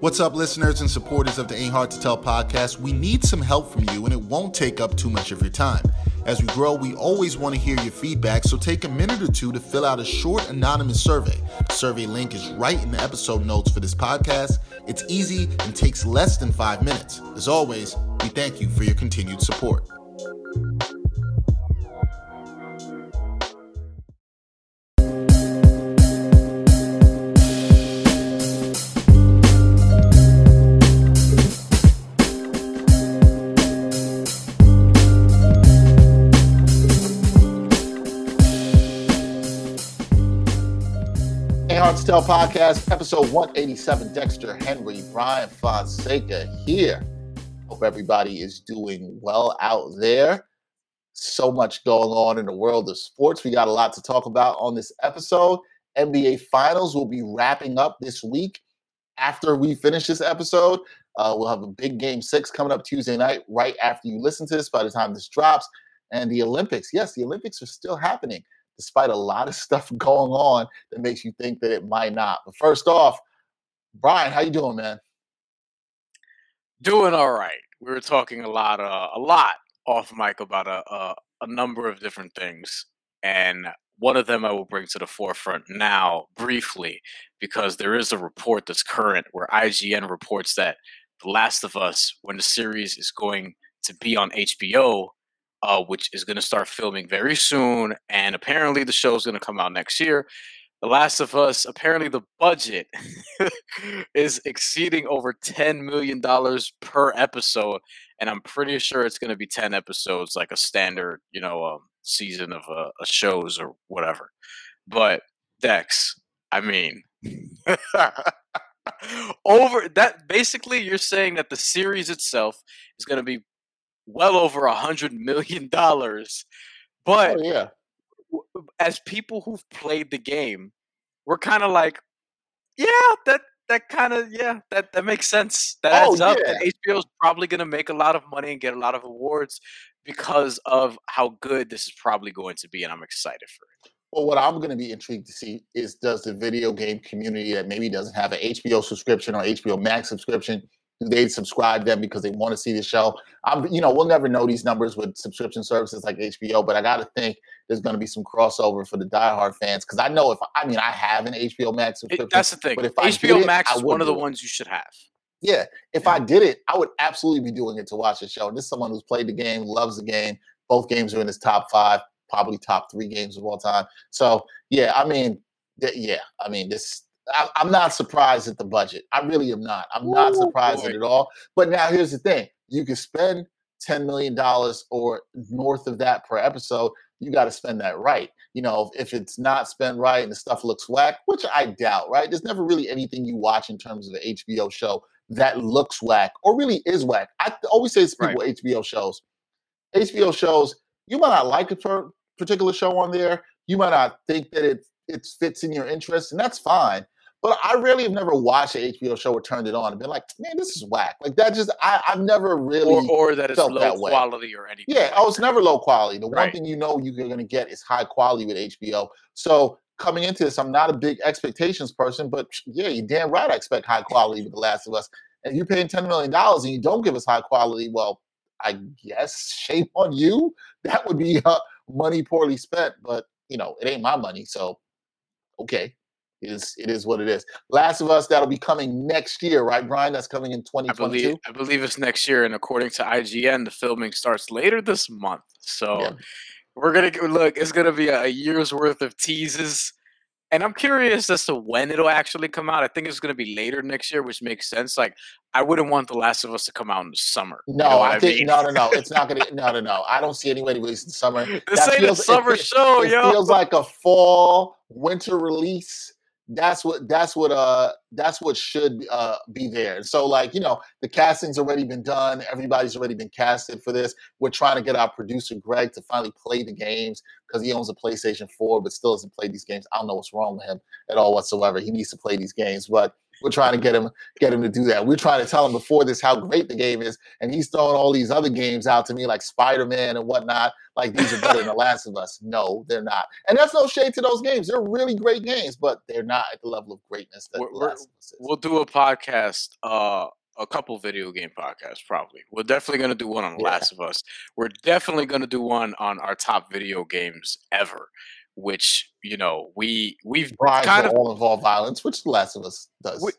What's up, listeners and supporters of the Ain't Hard to Tell podcast? We need some help from you, and it won't take up too much of your time. As we grow, we always want to hear your feedback, so take a minute or two to fill out a short anonymous survey. The survey link is right in the episode notes for this podcast. It's easy and takes less than five minutes. As always, we thank you for your continued support. Podcast, episode 187. Dexter Henry, Bryan Fonseca here. Hope everybody is doing well out there. So much going on in the world of sports. We got a lot to talk about on this episode. NBA Finals will be wrapping up this week. After we finish this episode, uh, we'll have a big game six coming up Tuesday night, right after you listen to this, by the time this drops. And the Olympics, yes, the Olympics are still happening despite a lot of stuff going on that makes you think that it might not. But first off, Bryan, how you doing, man? Doing all right. We were talking a lot, uh, a lot off mic about a, a a number of different things, and one of them I will bring to the forefront now briefly because there is a report that's current where IGN reports that The Last of Us, when the series is going to be on HBO, uh, which is going to start filming very soon. And apparently, the show is going to come out next year. The Last of Us, apparently, the budget is exceeding over $10 million per episode. And I'm pretty sure it's going to be 10 episodes, like a standard, you know, um, season of uh, shows or whatever. But Dex, I mean, over that basically, you're saying that the series itself is going to be well over a hundred million dollars. But oh, yeah, as people who've played the game, we're kind of like, yeah, that that kind of yeah, that that makes sense. That oh, adds up. Yeah. HBO is probably going to make a lot of money and get a lot of awards because of how good this is probably going to be, and I'm excited for it. Well, what I'm going to be intrigued to see is does the video game community that maybe doesn't have an HBO subscription or HBO Max subscription they subscribe them because they want to see the show. I'm, you know, we'll never know these numbers with subscription services like HBO, but I got to think there's going to be some crossover for the diehard fans because I know if I mean I have an HBO Max subscription. It, that's the thing. But if HBO Max is one of the ones you should have. Yeah, if yeah. I did it, I would absolutely be doing it to watch the show. And this is someone who's played the game, loves the game. Both games are in his top five, probably top three games of all time. So yeah, I mean, th- yeah, I mean this I, am not surprised at the budget. I really am not. I'm Ooh, not surprised boy. at it all. But now here's the thing: you can spend ten million dollars or north of that per episode. You got to spend that right. You know, if it's not spent right and the stuff looks whack, which I doubt, right? There's never really anything you watch in terms of an HBO show that looks whack or really is whack. I always say to people right. HBO shows. HBO shows, you might not like a particular show on there. You might not think that it it fits in your interest, and that's fine. But I really have never watched an HBO show or turned it on and been like, man, this is whack. Like that just I, I've never really or, or that it's low that quality or anything. Yeah, oh, it's never low quality. The right. one thing you know you're gonna get is high quality with HBO. So coming into this, I'm not a big expectations person, but yeah, you're damn right I expect high quality with The Last of Us. And you're paying $10 million and you don't give us high quality, well, I guess shame on you. That would be uh, money poorly spent, but you know, it ain't my money. So okay. It is it is what it is. Last of Us that'll be coming next year, right, Bryan? That's coming in 2022. I believe, I believe it's next year, and according to IGN, the filming starts later this month. So yeah. we're gonna look. It's gonna be a year's worth of teases, and I'm curious as to when it'll actually come out. I think it's gonna be later next year, which makes sense. Like I wouldn't want The Last of Us to come out in the summer. No, you know I, I think mean? no, no, no. It's not gonna. no, no, no. I don't see any way to release in summer. This that ain't feels, a summer it, show, it, yo. It feels like a fall winter release that's what that's what uh that's what should uh be there. So like you know the casting's already been done. Everybody's already been casted for this. We're trying to get our producer greg to finally play the games because he owns a playstation 4 but still doesn't play these games. I don't know what's wrong with him at all whatsoever. He needs to play these games. But We're trying to get him get him to do that. We're trying to tell him before this how great the game is, and he's throwing all these other games out to me like Spider Man and whatnot. Like these are better than The Last of Us. No, they're not. And that's no shade to those games. They're really great games, but they're not at the level of greatness that we're, The Last of Us is. We'll do a podcast, uh, a couple video game podcasts probably. We're definitely gonna do one on The Yeah. Last of Us. We're definitely gonna do one on our top video games ever, which you know we we've Bryan's kind of. all involved violence, which The Last of Us does. We-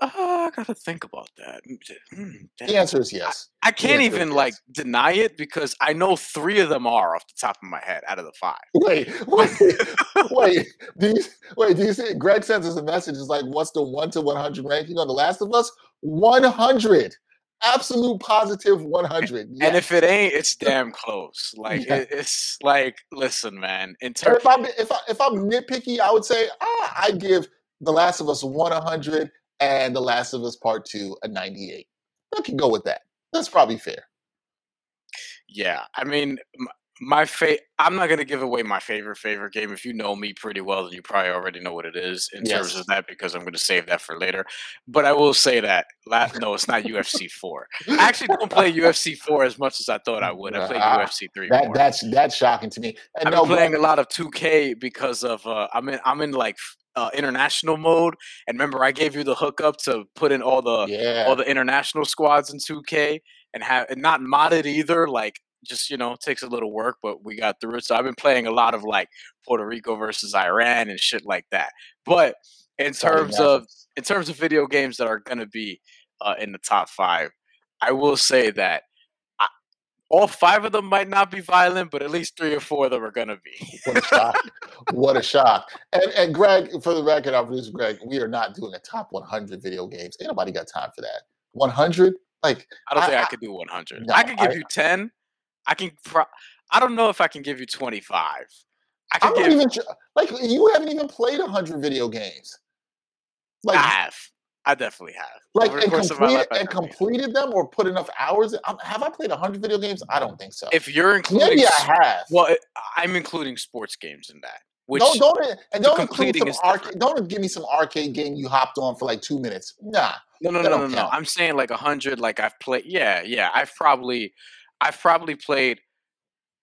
Uh, I gotta think about that. Mm, mm, the answer is yes. I can't even yes. like deny it because I know three of them are off the top of my head out of the five. Wait, wait, wait. Do you wait? Do you see? Greg sends us a message. It's like, what's the one to one hundred ranking on The Last of Us? One hundred, absolute positive one hundred. And if it ain't, it's damn close. Like Yeah. it, it's like, listen, man. In terms, if I'm if I, if I'm nitpicky, I would say ah, I give The Last of Us one hundred and The Last of Us Part Two a ninety eight. I can go with that. That's probably fair. yeah. I mean, my fa- I'm not gonna give away my favorite favorite game. If you know me pretty well, then you probably already know what it is in terms Yes. of that because I'm gonna save that for later. But I will say that la- no, it's not UFC four. I actually don't play UFC four as much as I thought I would. I play Ah, UFC three That that's that's shocking to me. And I've no, playing a lot of 2K because of uh, I'm in I'm in like uh, international mode, and remember I gave you the hookup to put in all the yeah, all the international squads in 2K and have and not modded either. Like just you know takes a little work, but we got through it. So I've been playing a lot of like Puerto Rico versus Iran and shit like that. But in exciting terms of in terms of video games that are gonna be uh, in the top five, I will say that. I, all five of them might not be violent, but at least three or four of them are gonna be. What a shock. what a shock. And and Greg, for the record, our producer Greg, we are not doing a top 100 video games. Ain't nobody got time for that. 100? Like, I don't I- think I, I- could do 100. No, I could give I- you 10. I can. Pro- I don't know if I can give you 25. I I'm can not give. even, sure- like, you haven't even played 100 video games. Like, I have. I definitely have. like and, course of my completed, life, and completed them or put enough hours? Um, Have I played 100 video games? I don't think so. If you're including, Maybe I have. well, I'm including sports games in that. Which don't don't and don't include some arcade. Don't give me some arcade game you hopped on for like two minutes. Nah, no, no, that no, no, no. I'm saying like 100. Like I've played. Yeah, yeah. I've probably, I've probably played,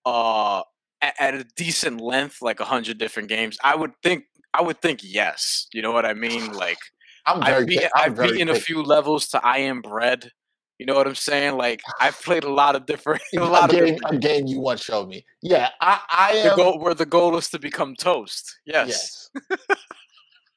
uh, at, at a decent length, like a 100 different games. I would think. I would think yes. You know what I mean? Like. I'm very. I've, I'm I've very beaten a few levels to I am bread. You know what I'm saying? Like I've played a lot of different, a lot of game, different you once showed me. Yeah, I, I the am. goal where the goal is to become toast. Yes. Yes.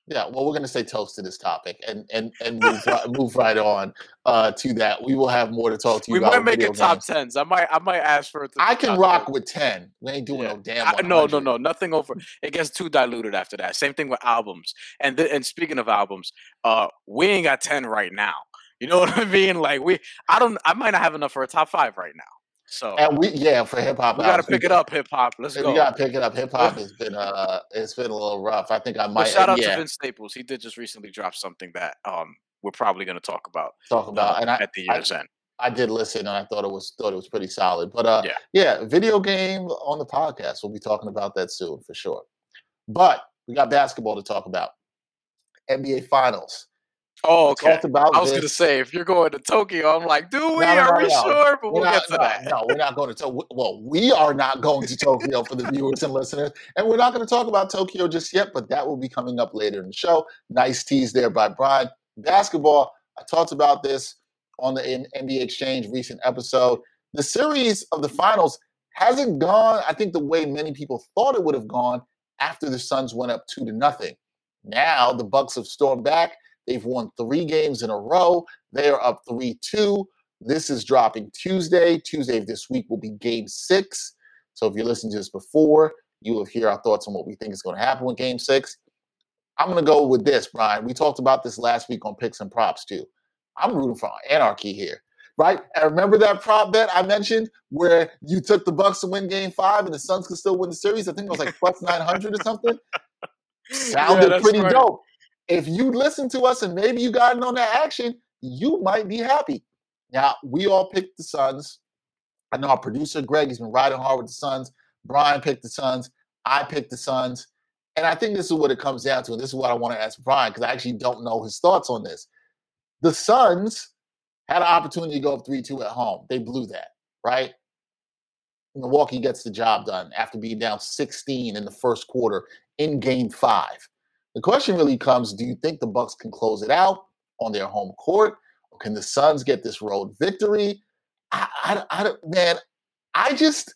yeah. Well, we're going to say toast to this topic and and and move right, move right on uh, to that. We will have more to talk to you We about. might make it top games. tens. I might I might ask for it I can rock 10. with ten. We ain't doing Yeah. no damn. I, no, no, no, nothing over. It gets too diluted after that. Same thing with albums. And th- and speaking of albums, uh, we ain't got ten right now. You know what I mean? Like we, I don't, I might not have enough for a top five right now. So And we yeah for hip hop. we got to pick it up, hip hop. Let's go. We got to pick it up. Hip hop has been uh, it's been a little rough. I think I But might shout out yeah to Vince Staples. He did just recently drop something that um we're probably going to talk about talk about. uh, And I, at the I- year's end. I did listen and I thought it was thought it was pretty solid. But uh Yeah. yeah, video game on the podcast. We'll be talking about that soon for sure. But we got basketball to talk about. NBA Finals. Oh, okay. Talked about I was going to say if you're going to Tokyo, I'm like, do we? No, no, Are no, we sure? But We're we'll not, get to that. no, we're not going to. Tokyo. well, we are not going to Tokyo for the viewers and listeners, and we're not going to talk about Tokyo just yet. But that will be coming up later in the show. Nice tease there by Bryan. Basketball. I talked about this on the NBA Exchange recent episode. The series of the finals hasn't gone. I think the way many people thought it would have gone after the Suns went up two to nothing. Now the Bucks have stormed back. They've won three games in a row. They are up 3 2. This is dropping Tuesday. Tuesday of this week will be game six. So if you're listening to this before, you will hear our thoughts on what we think is going to happen with game six. I'm going to go with this, Bryan. We talked about this last week on picks and props, too. I'm rooting for anarchy here, right? And remember that prop bet I mentioned where you took the Bucks to win game five and the Suns could still win the series? I think it was like plus 900 or something. Sounded that's pretty right. dope. If you listen to us and maybe you got in on that action, you might be happy. Now, we all picked the Suns. I know our producer Greg has been riding hard with the Suns. Bryan picked the Suns. I picked the Suns. and I think this is what it comes down to, and this is what I want to ask Bryan because I actually don't know his thoughts on this. The Suns had an opportunity to go up 3 2 at home. They blew that, right? Milwaukee gets the job done after being down 16 in the first quarter in game five. The question really comes do you think the Bucks can close it out on their home court? Or can the Suns get this road victory? I, I, I man, I just,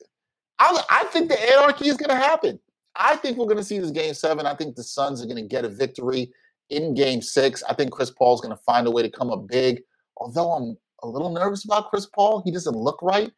I, I think the anarchy is going to happen. I think we're going to see this game seven. I think the Suns are going to get a victory in game six. I think Chris Paul is going to find a way to come up big. Although I'm a little nervous about Chris Paul, he doesn't look right.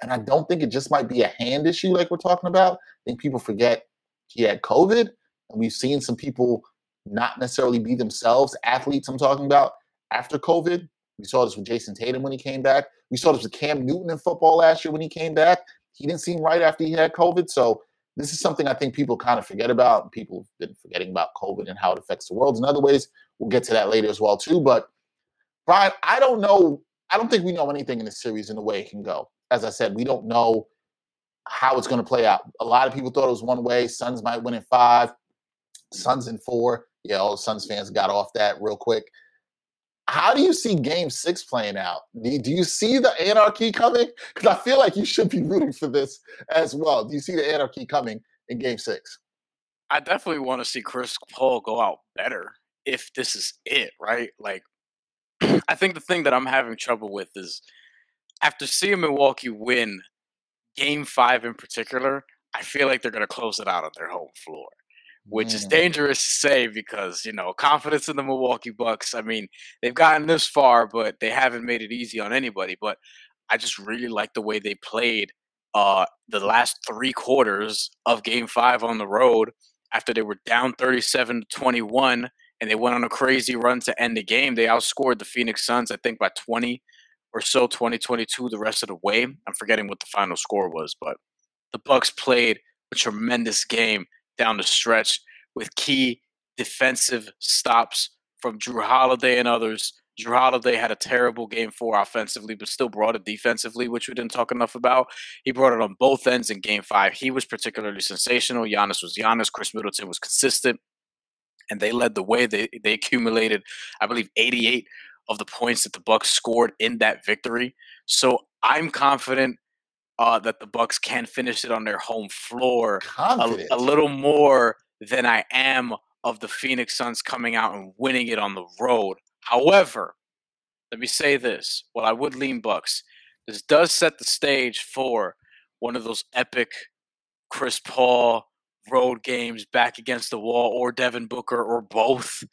And I don't think it just might be a hand issue like we're talking about. I think people forget he had COVID. And we've seen some people not necessarily be themselves, athletes I'm talking about, after COVID. We saw this with Jayson Tatum when he came back. We saw this with Cam Newton in football last year when he came back. He didn't seem right after he had COVID. So this is something I think people kind of forget about. People have been forgetting about COVID and how it affects the world in other ways. We'll get to that later as well, too. But Bryan, I don't know. I don't think we know anything in this series in the way it can go as I said, we don't know how it's going to play out. A lot of people thought it was one way. Suns might win in five, Suns in four. Yeah, all Suns fans got off that real quick. How do you see game six playing out? Do, do you see the anarchy coming? Because I feel like you should be rooting for this as well. Do you see the anarchy coming in game six? I definitely want to see Chris Paul go out better if this is it, right? Like, I think the thing that I'm having trouble with is after seeing Milwaukee win game five in particular, I feel like they're going to close it out on their home floor, which mm. is dangerous to say because, you know, confidence in the Milwaukee Bucks. I mean, they've gotten this far, but they haven't made it easy on anybody. But I just really like the way they played uh, the last three quarters of game five on the road after they were down 37 to 21 and they went on a crazy run to end the game. They outscored the Phoenix Suns, I think, by 20 or so 2022 the rest of the way. I'm forgetting what the final score was, but the Bucks played a tremendous game down the stretch with key defensive stops from Jrue Holiday and others. Jrue Holiday had a terrible game four offensively, but still brought it defensively, which we didn't talk enough about. He brought it on both ends in game five. He was particularly sensational. Giannis was Giannis. Khris Middleton was consistent. And they led the way. They they accumulated, I believe, 88 of the points that the Bucks scored in that victory. So I'm confident uh, that the Bucks can finish it on their home floor a, a, little more than I am of the Phoenix Suns coming out and winning it on the road. However, let me say this: while I would lean Bucks, this does set the stage for one of those epic Chris Paul road games back against the wall, or Devin Booker, or both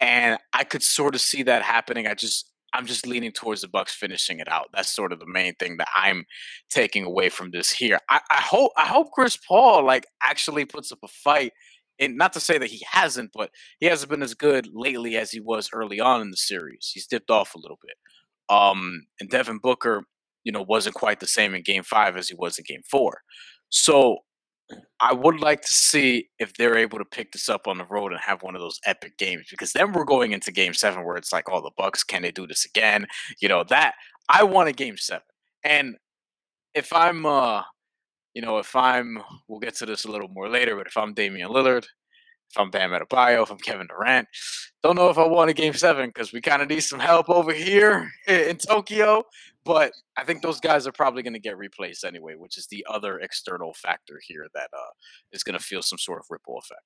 and I could sort of see that happening. I just I'm just leaning towards the Bucks finishing it out. That's sort of the main thing that I'm taking away from this here. I, I hope I hope Chris Paul like actually puts up a fight. And not to say that he hasn't, but he hasn't been as good lately as he was early on in the series. He's dipped off a little bit. Um, and Devin Booker, you know, wasn't quite the same in game five as he was in game four. So I would like to see if they're able to pick this up on the road and have one of those epic games because then we're going into game seven where it's like, oh, the Bucks, can they do this again? You know, that I want a game seven. And if I'm uh you know, if I'm we'll get to this a little more later, but if I'm Damian Lillard, if I'm Bam Adebayo, if I'm Kevin Durant, don't know if I want a game seven because we kind of need some help over here in Tokyo. But I think those guys are probably going to get replaced anyway, which is the other external factor here that uh, is going to feel some sort of ripple effect.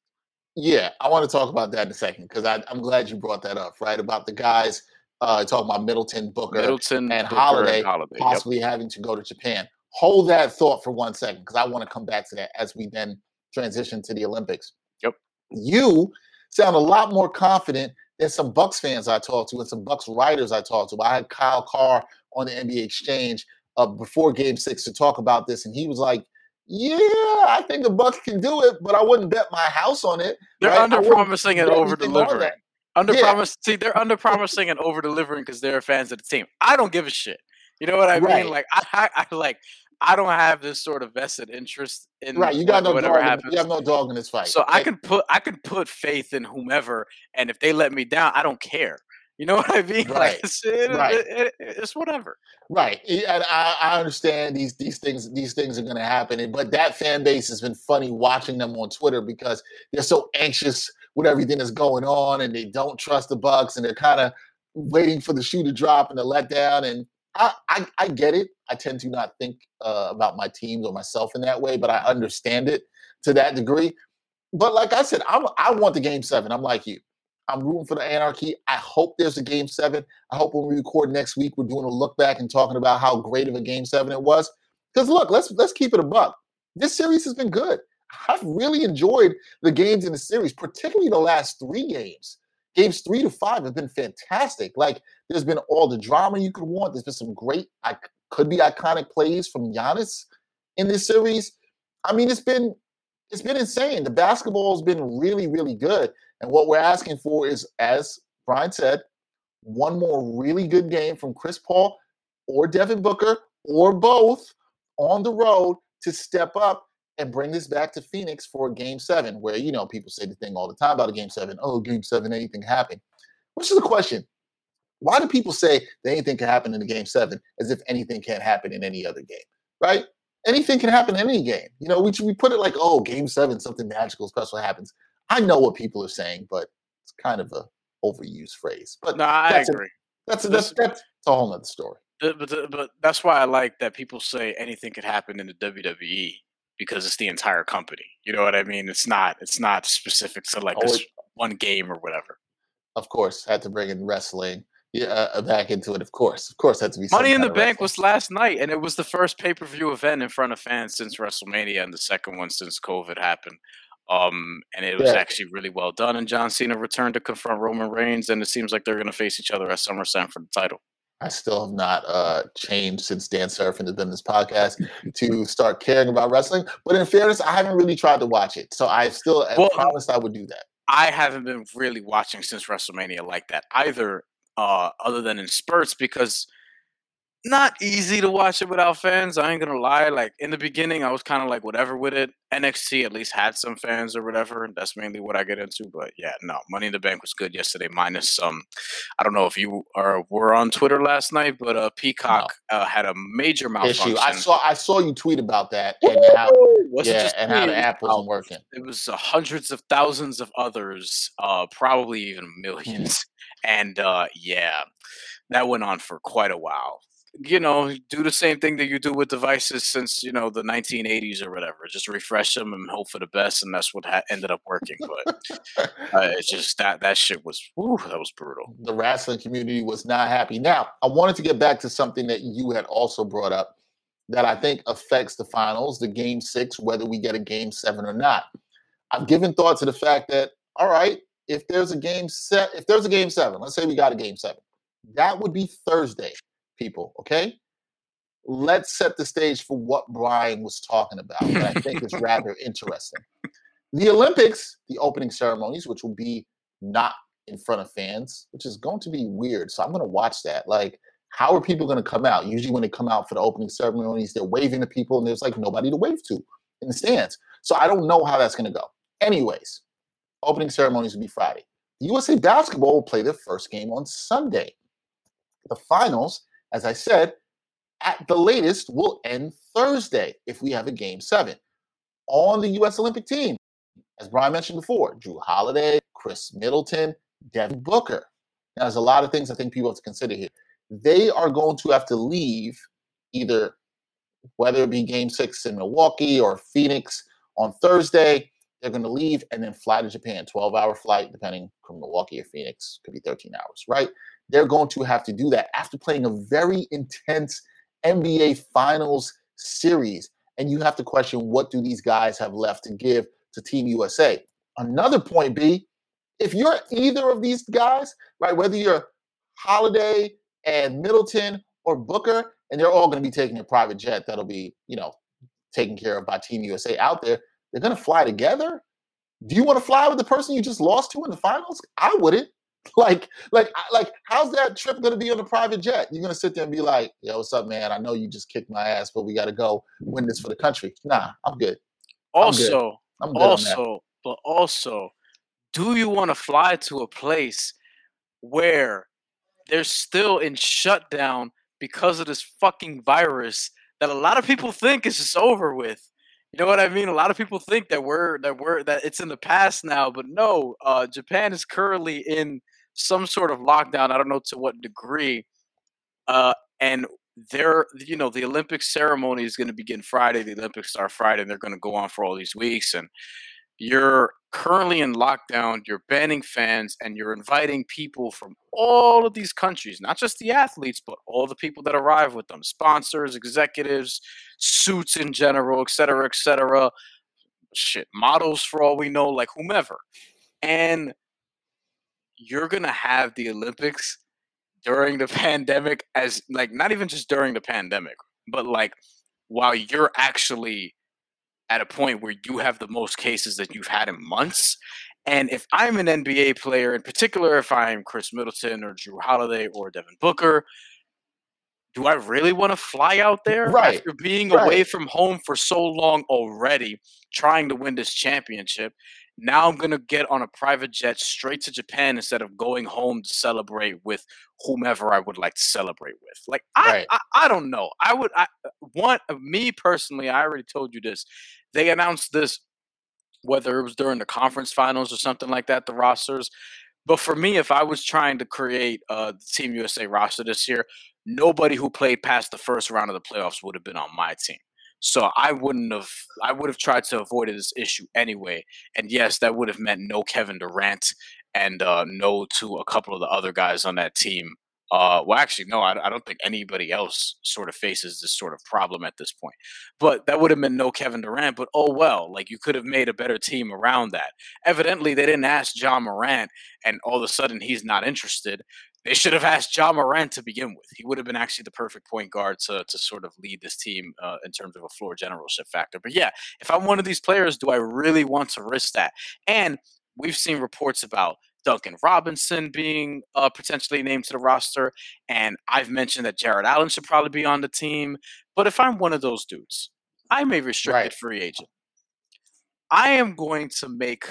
Yeah, I want to talk about that in a second because I'm glad you brought that up, right? About the guys uh, talking about Middleton, Booker, Middleton, and Booker Holiday, and Holiday possibly yep. having to go to Japan. Hold that thought for one second because I want to come back to that as we then transition to the Olympics. You sound a lot more confident than some Bucks fans I talked to and some Bucks writers I talked to. I had Kyle Carr on the NBA Exchange uh, before Game Six to talk about this, and he was like, "Yeah, I think the Bucks can do it, but I wouldn't bet my house on it." They're right? under promising and over delivering. Under Yeah. promise, see, they're under promising and over delivering because they're fans of the team. I don't give a shit. You know what I Right. mean? Like I, I, I like I don't have this sort of vested interest in Right, you got no whatever dog. In, you have no dog in this fight. So I right? could put I could put faith in whomever, and if they let me down, I don't care. You know what I mean? Right. Like it's, it, Right. it- it- it's whatever. Right, and I, I understand these these things these things are going to happen, but that fan base has been funny watching them on Twitter because they're so anxious with everything that's going on, and they don't trust the Bucks, and they're kind of waiting for the shoe to drop and the letdown. And I, I get it. I tend to not think uh, about my teams or myself in that way, but I understand it to that degree. But like I said, I'm I want the game seven. I'm like you. I'm rooting for the anarchy. I hope there's a game seven. I hope when we record next week, we're doing a look back and talking about how great of a game seven it was. Because look, let's let's keep it a buck. This series has been good. I've really enjoyed the games in the series, particularly the last three games. Games three to five have been fantastic. Like there's been all the drama you could want. There's been some great, I could be iconic plays from Giannis in this series. I mean, it's been it's been insane. The basketball has been really, really good. And what we're asking for is, as Bryan said, one more really good game from Chris Paul or Devin Booker or both on the road to step up and bring this back to Phoenix for game seven, where, you know, people say the thing all the time about a game seven. Oh, game seven, anything happen. Which is the question. Why do people say that anything can happen in a game seven as if anything can't happen in any other game? Right? Anything can happen in any game. You know, we, we put it like, oh, game seven, something magical, special happens. I know what people are saying, but it's kind of a overused phrase. But No, I that's a- agree. that's that's that's a whole nother story. Th- But but that's why I like that people say anything could happen in the WWE because it's the entire company. You know what I mean? It's not it's not specific to like this one game or whatever. Of course, had to bring in wrestling. Yeah, uh, back into it. Of course, of course, had to be Money in the Bank was last night, and it was the first pay per view event in front of fans since WrestleMania, and the second one since COVID happened. Um, and it was Yeah. actually really well done. And John Cena returned to confront Roman Reigns, and it seems like they're going to face each other at SummerSlam for the title. I still have not uh, changed since Dan Serafin has been this podcast to start caring about wrestling. But in fairness, I haven't really tried to watch it, so I still I Well, promised I would do that. I haven't been really watching since WrestleMania like that either, uh, other than in spurts because not easy to watch it without fans. I ain't gonna lie. Like in the beginning, I was kind of like whatever with it. NXT at least had some fans or whatever. and That's mainly what I get into. But yeah, no, Money in the Bank was good yesterday. Minus some, I don't know if you are were on Twitter last night, but uh, Peacock uh, had a major malfunction. Issue. I saw I saw you tweet about that and how yeah, just and how the app Oh, wasn't working. it was uh, hundreds of thousands of others, uh, probably even millions. And uh, yeah, that went on for quite a while. You know, do the same thing that you do with devices since you know the 1980s or whatever. Just refresh them and hope for the best, and that's what ha- ended up working. But uh, it's just that that shit was whew, that was brutal. the wrestling community was not happy. Now, I wanted to get back to something that you had also brought up that I think affects the finals, the game six, whether we get a game seven or not. I've given thought to the fact that, all right, if there's a game set, if there's a game seven, let's say we got a game seven, that would be Thursday, people. Okay. Let's set the stage for what Bryan was talking about. That I think is rather interesting. The Olympics, the opening ceremonies, which will be not in front of fans, which is going to be weird. So I'm going to watch that. Like, how are people going to come out? Usually, when they come out for the opening ceremonies, they're waving to people, and there's like nobody to wave to in the stands. So I don't know how that's going to go. Anyways, opening ceremonies will be Friday. The USA basketball will play their first game on Sunday. The finals, as I said, at the latest will end Thursday if we have a game seven. On the US Olympic team, as Bryan mentioned before, Jrue Holiday, Khris Middleton, Devin Booker. Now, there's a lot of things I think people have to consider here. They are going to have to leave either whether it be game six in Milwaukee or Phoenix on Thursday. They're going to leave and then fly to Japan, 12 hour flight, depending from Milwaukee or Phoenix, could be 13 hours, right? They're going to have to do that after playing a very intense NBA Finals series. And you have to question what do these guys have left to give to Team USA? Another point, B, if you're either of these guys, right, whether you're Holiday and Middleton or Booker, and they're all going to be taking a private jet that'll be, you know, taken care of by Team USA out there, they're going to fly together. Do you want to fly with the person you just lost to in the finals? I wouldn't. Like, like, like, how's that trip going to be on a private jet? You're going to sit there and be like, "Yo, what's up, man? I know you just kicked my ass, but we got to go win this for the country." Nah, I'm good. I'm good. Also, I'm good also, but also, do you want to fly to a place where they're still in shutdown because of this fucking virus that a lot of people think is just over with. You know what I mean? A lot of people think that we're that we're that it's in the past now, but no. Uh, Japan is currently in some sort of lockdown. I don't know to what degree. Uh, and they're you know the Olympic ceremony is going to begin Friday. The Olympics start Friday, and they're going to go on for all these weeks. And you're currently in lockdown, you're banning fans, and you're inviting people from all of these countries, not just the athletes, but all the people that arrive with them sponsors, executives, suits in general, et cetera, et cetera. Shit, models for all we know, like whomever. And you're going to have the Olympics during the pandemic, as like not even just during the pandemic, but like while you're actually at a point where you have the most cases that you've had in months. And if I'm an NBA player, in particular, if I'm Khris Middleton or Jrue Holiday or Devin Booker, do I really want to fly out there right. after being right. away from home for so long already, trying to win this championship? Now I'm gonna get on a private jet straight to Japan instead of going home to celebrate with whomever I would like to celebrate with. Like I, right. I, I, don't know. I would I want uh, me personally. I already told you this. They announced this whether it was during the conference finals or something like that. The rosters. But for me, if I was trying to create uh, a Team USA roster this year, nobody who played past the first round of the playoffs would have been on my team. So I wouldn't have. I would have tried to avoid this issue anyway. And yes, that would have meant no Kevin Durant and uh, no to a couple of the other guys on that team. Uh, well, actually, no, I, I, don't think anybody else sort of faces this sort of problem at this point. But that would have been no Kevin Durant. But oh well, like you could have made a better team around that. Evidently, they didn't ask Ja Morant, and all of a sudden he's not interested. They should have asked Ja Morant to begin with. He would have been actually the perfect point guard to, to sort of lead this team uh, in terms of a floor generalship factor. But yeah, if I'm one of these players, do I really want to risk that? And we've seen reports about Duncan Robinson being uh, potentially named to the roster. And I've mentioned that Jarrett Allen should probably be on the team. But if I'm one of those dudes, I'm a restricted right. free agent. I am going to make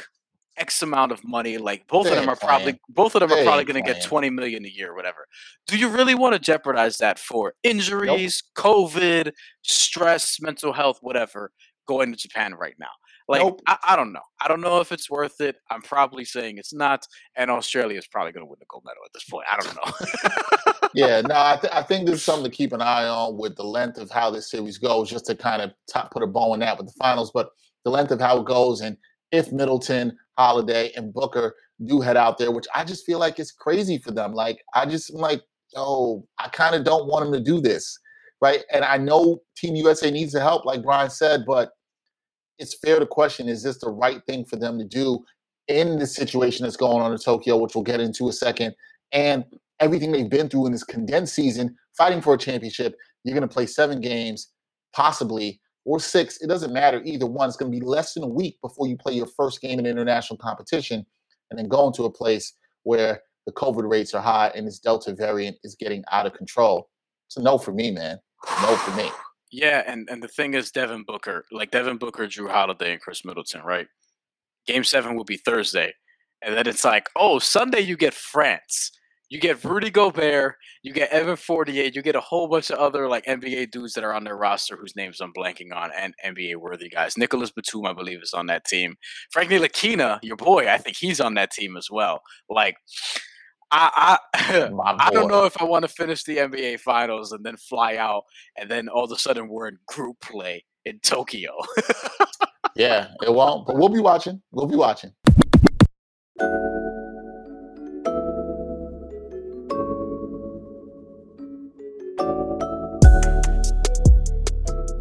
X amount of money. Like both they of them are playing. probably both of them they are probably going to get twenty million a year, whatever. Do you really want to jeopardize that for injuries, nope. COVID, stress, mental health, whatever? Going to Japan right now, like nope. I, I, don't know. I don't know if it's worth it. I'm probably saying it's not, and Australia is probably going to win the gold medal at this point. I don't know. yeah, no, I, th- I think there's something to keep an eye on with the length of how this series goes, just to kind of put a bow on that with the finals. But the length of how it goes, and if Middleton, Holiday, and Booker do head out there, which I just feel like it's crazy for them. Like I just like, oh, I kind of don't want them to do this, right? And I know Team USA needs the help, like Bryan said, but it's fair to question: Is this the right thing for them to do in the situation that's going on in Tokyo, which we'll get into a second, and everything they've been through in this condensed season, fighting for a championship? You're going to play seven games, possibly or six, it doesn't matter either one. It's going to be less than a week before you play your first game in international competition and then go into a place where the COVID rates are high and this Delta variant is getting out of control. A no for me, man. No for me. Yeah, and, and the thing is, Devin Booker, like Devin Booker, Jrue Holiday, and Khris Middleton, right? Game seven will be Thursday. And then it's like, oh, Sunday you get France. You get Rudy Gobert, you get Evan Fournier, you get a whole bunch of other like NBA dudes that are on their roster whose names I'm blanking on, and NBA worthy guys. Nicolas Batum, I believe, is on that team. Frank Ntilikina, your boy, I think he's on that team as well. Like, I I, I don't know if I want to finish the NBA finals and then fly out, and then all of a sudden we're in group play in Tokyo. yeah, it won't, but we'll be watching. We'll be watching.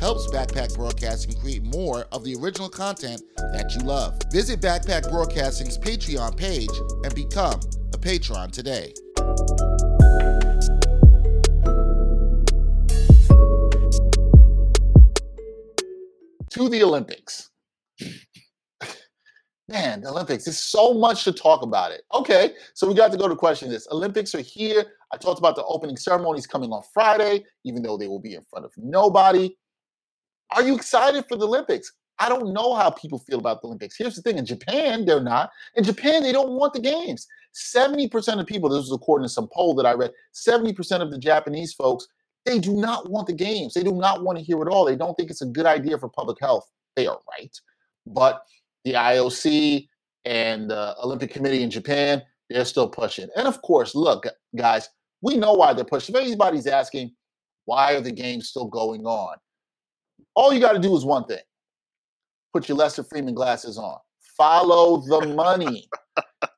helps Backpack Broadcasting create more of the original content that you love. Visit Backpack Broadcasting's Patreon page and become a patron today. To the Olympics. Man, the Olympics, there's so much to talk about it. Okay, so we got to go to question this. Olympics are here. I talked about the opening ceremonies coming on Friday, even though they will be in front of nobody. Are you excited for the Olympics? I don't know how people feel about the Olympics. Here's the thing in Japan, they're not. In Japan, they don't want the games. 70% of people, this was according to some poll that I read, 70% of the Japanese folks, they do not want the games. They do not want to hear it all. They don't think it's a good idea for public health. They are right. But the IOC and the Olympic Committee in Japan, they're still pushing. And of course, look, guys, we know why they're pushing. If anybody's asking, why are the games still going on? All you got to do is one thing put your Lester Freamon glasses on. Follow the money.